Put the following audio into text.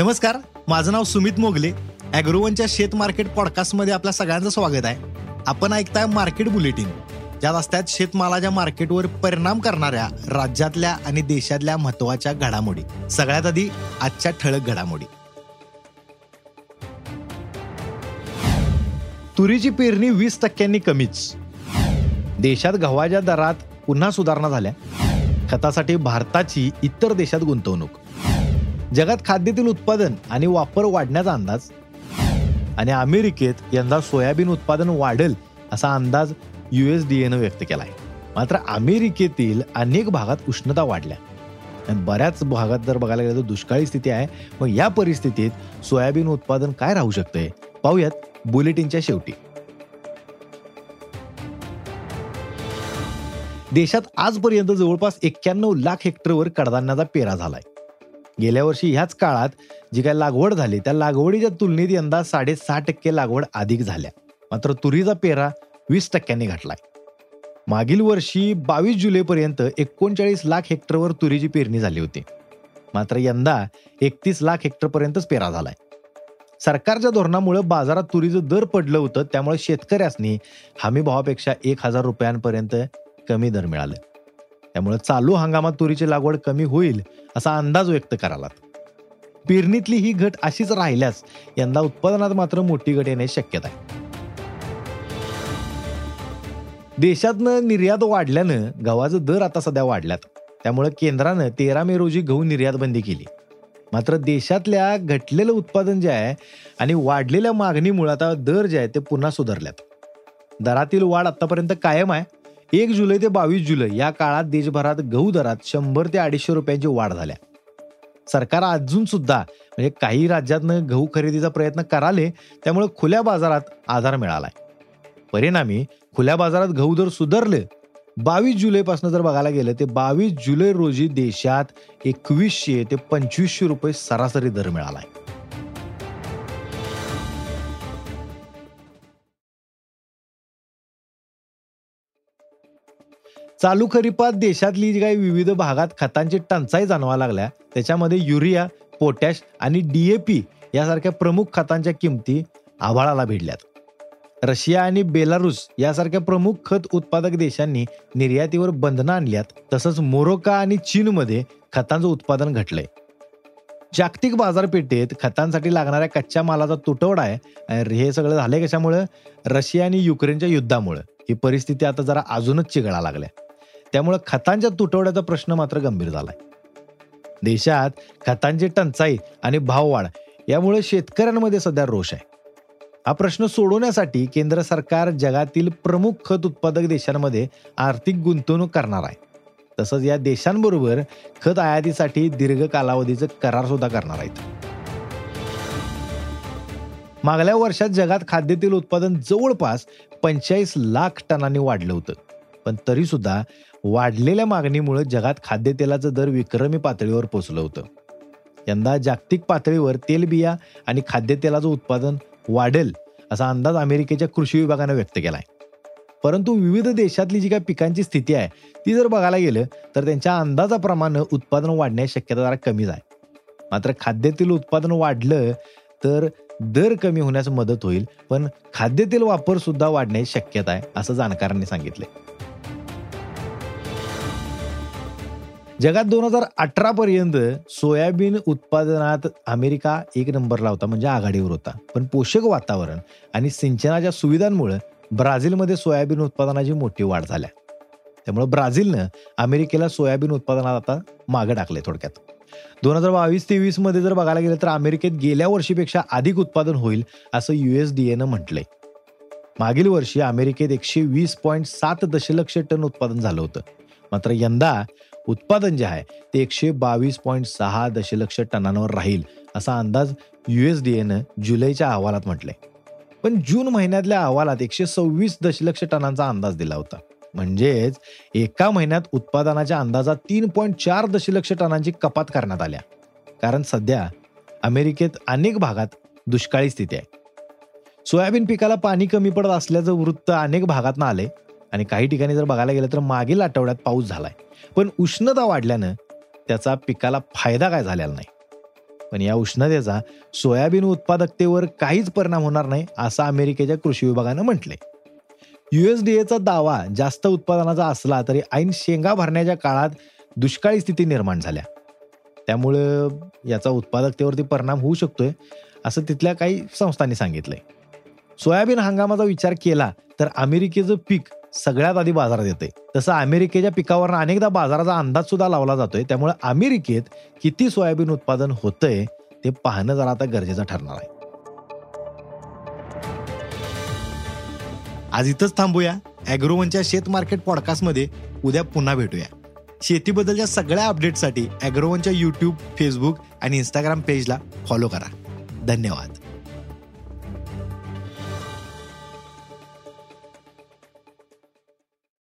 नमस्कार माझं नाव सुमित मोगले. अॅग्रोवनच्या शेत मार्केट पॉडकास्टमध्ये आपल्या सगळ्यांचं स्वागत आहे. आपण ऐकताय मार्केट बुलेटिन. ज्यात असतात शेतमालाच्या मार्केटवर परिणाम करणाऱ्या राज्यातल्या आणि देशातल्या महत्त्वाच्या घडामोडी. सगळ्यात आधी आजच्या ठळक घडामोडी. तुरीची पेरणी वीस टक्क्यांनी कमीच. देशात गव्हाच्या दरात पुन्हा सुधारणा झाल्या. खतासाठी भारताची इतर देशात गुंतवणूक. जगात खाद्यातील उत्पादन आणि वापर वाढण्याचा अंदाज. आणि अमेरिकेत यंदा सोयाबीन उत्पादन वाढेल असा अंदाज युएसडीएनं व्यक्त केला आहे मात्र अमेरिकेतील अनेक भागात उष्णता वाढल्या. आणि बऱ्याच भागात जर बघायला गेलं तर दुष्काळी स्थिती आहे. मग या परिस्थितीत सोयाबीन उत्पादन काय राहू शकतंय? पाहूयात बुलेटिनच्या शेवटी. देशात आजपर्यंत जवळपास एक्क्याण्णव लाख हेक्टरवर कडधान्याचा पेरा झालाय. गेल्या वर्षी ह्याच काळात जी काय लागवड झाली त्या लागवडीच्या तुलनेत यंदा साडेसहा टक्के लागवड अधिक झाल्या. मात्र तुरीचा पेरा वीस टक्क्यांनी घटलाय मागील वर्षी बावीस जुलैपर्यंत एकोणचाळीस लाख हेक्टरवर तुरीची पेरणी झाली होती. मात्र यंदा एकतीस लाख हेक्टरपर्यंतच पेरा झालाय. सरकारच्या धोरणामुळे बाजारात तुरीचं दर पडलं होतं त्यामुळे शेतकऱ्यांनी हमी भावापेक्षा एक हजार रुपयांपर्यंत कमी दर मिळालं. त्यामुळे चालू हंगामात तुरीची लागवड कमी होईल असा अंदाज व्यक्त करालात. पेरणीतली ही घट अशीच राहिल्यास यंदा उत्पादनात मात्र मोठी घट येण्याची शक्यता आहे. देशातनं निर्यात वाढल्यानं गव्हाचं दर आता सध्या वाढल्यात. त्यामुळे केंद्रानं तेरा मे रोजी गहू निर्यात बंदी केली. मात्र देशातल्या घटलेलं उत्पादन जे आहे आणि वाढलेल्या मागणीमुळे आता दर जे आहे ते पुन्हा सुधारल्यात. दरातील वाढ आतापर्यंत कायम आहे. एक जुलै ते बावीस जुलै या काळात देशभरात गहू दरात शंभर ते अडीचशे रुपयांची वाढ झाल्या. सरकार अजून सुद्धा म्हणजे काही राज्यातनं गहू खरेदीचा प्रयत्न कराले त्यामुळे खुल्या बाजारात आधार मिळालाय. परिणामी खुल्या बाजारात गहू दर सुधारले. बावीस जुलैपासून जर बघायला गेलं ते बावीस जुलै रोजी देशात एकवीसशे ते पंचवीसशे रुपये सरासरी दर मिळालाय. चालू खरीपात देशातली जी काही विविध भागात खतांची टंचाई जाणवा लागल्या. त्याच्यामध्ये युरिया पोटॅश आणि डीएपी यासारख्या प्रमुख खतांच्या किमती आभाळाला भिडल्यात. रशिया आणि बेलारूस यासारख्या प्रमुख खत उत्पादक देशांनी निर्यातीवर बंधनं आणल्यात तसंच मोरोका आणि चीनमध्ये खतांचं उत्पादन घटलंय. जागतिक बाजारपेठेत खतांसाठी लागणाऱ्या कच्च्या मालाचा तुटवडा आहे. आणि हे सगळं झालंय कशामुळं? रशिया आणि युक्रेनच्या युद्धामुळे. ही परिस्थिती आता जरा अजूनच चिघळा लागल्या. त्यामुळे खतांच्या तुटवड्याचा प्रश्न मात्र गंभीर झालाय. देशात खतांची टंचाई आणि भाववाढ यामुळे शेतकऱ्यांमध्ये सध्या रोष आहे. हा प्रश्न सोडवण्यासाठी केंद्र सरकार जगातील प्रमुख खत उत्पादक देशांमध्ये आर्थिक गुंतवणूक करणार आहे. तसंच या देशांबरोबर खत आयातीसाठी दीर्घ कालावधीचं करार सुद्धा करणार आहेत. मागल्या वर्षात जगात खाद्यतेल उत्पादन जवळपास पंचेचाळीस लाख टनांनी वाढलं होतं. पण तरी सुद्धा वाढलेल्या मागणीमुळे जगात खाद्यतेलाचं दर विक्रमी पातळीवर पोचलं होतं. यंदा जागतिक पातळीवर तेलबिया आणि खाद्यतेलाचं उत्पादन वाढेल असा अंदाज अमेरिकेच्या कृषी विभागानं व्यक्त केला आहे परंतु विविध देशातली जी काही पिकांची स्थिती आहे ती जर बघायला गेलं तर त्यांच्या अंदाजाप्रमाणे उत्पादन वाढण्याची शक्यता जरा कमीच आहे. मात्र खाद्यतेल उत्पादन वाढलं तर दर कमी होण्यास मदत होईल पण खाद्यतेल वापर सुद्धा वाढण्याची शक्यता आहे असं जाणकारांनी सांगितले जगात दोन हजार अठरा पर्यंत सोयाबीन उत्पादनात अमेरिका एक नंबरला होता म्हणजे आघाडीवर होता. पण पोषक वातावरण आणि सिंचनाच्या सुविधांमुळे ब्राझीलमध्ये सोयाबीन उत्पादनाची मोठी वाढ झाल्या. त्यामुळे ब्राझीलनं अमेरिकेला सोयाबीन उत्पादनात आता मागं टाकले थोडक्यात. दोन हजार बावीस तेवीसमध्ये जर बघायला गेलं तर अमेरिकेत गेल्या वर्षीपेक्षा अधिक उत्पादन होईल असं युएसडीएनं म्हटलंय. मागील वर्षी अमेरिकेत एकशे वीस पॉईंट सात दशलक्ष टन उत्पादन झालं होतं. मात्र यंदा उत्पादन जे आहे ते एकशे बावीस पॉईंट सहा दशलक्ष टनांवर राहील असा अंदाज युएसडीएनं जुलैच्या अहवालात म्हटलंय. पण जून महिन्यातल्या अहवालात एकशे सव्वीस दशलक्ष टनांचा अंदाज दिला होता. म्हणजेच एका महिन्यात उत्पादनाच्या अंदाजात तीन पॉईंट चार दशलक्ष टनांची कपात करण्यात आल्या. कारण सध्या अमेरिकेत अनेक भागात दुष्काळी स्थिती आहे. सोयाबीन पिकाला पाणी कमी पडत असल्याचं वृत्त अनेक भागातनं आले आणि काही ठिकाणी जर बघायला गेलं तर मागील आठवड्यात पाऊस झालाय. पण उष्णता वाढल्यानं त्याचा पिकाला फायदा काय झालेला नाही. पण या उष्णतेचा सोयाबीन उत्पादकतेवर काहीच परिणाम होणार नाही असं अमेरिकेच्या कृषी विभागानं म्हटलंय. युएसडीएचा दावा जास्त उत्पादनाचा असला तरी ऐन शेंगा भरण्याच्या काळात दुष्काळी स्थिती निर्माण झाल्या. त्यामुळं याचा उत्पादकतेवरती परिणाम होऊ शकतोय असं तिथल्या काही संस्थांनी सांगितलंय. सोयाबीन हंगामाचा विचार केला तर अमेरिकेचं पीक सगळ्यात आधी बाजारात येते. तसं अमेरिकेच्या पिकावर अनेकदा बाजाराचा अंदाज सुद्धा लावला जातोय. त्यामुळे अमेरिकेत किती सोयाबीन उत्पादन होतंय ते पाहणं जरा आता गरजेचं ठरणार आहे. आज इथंच थांबूया. अॅग्रोवनच्या शेत मार्केट पॉडकास्टमध्ये उद्या पुन्हा भेटूया. शेतीबद्दलच्या सगळ्या अपडेटसाठी अॅग्रोवनच्या यूट्यूब फेसबुक आणि इंस्टाग्राम पेजला फॉलो करा. धन्यवाद.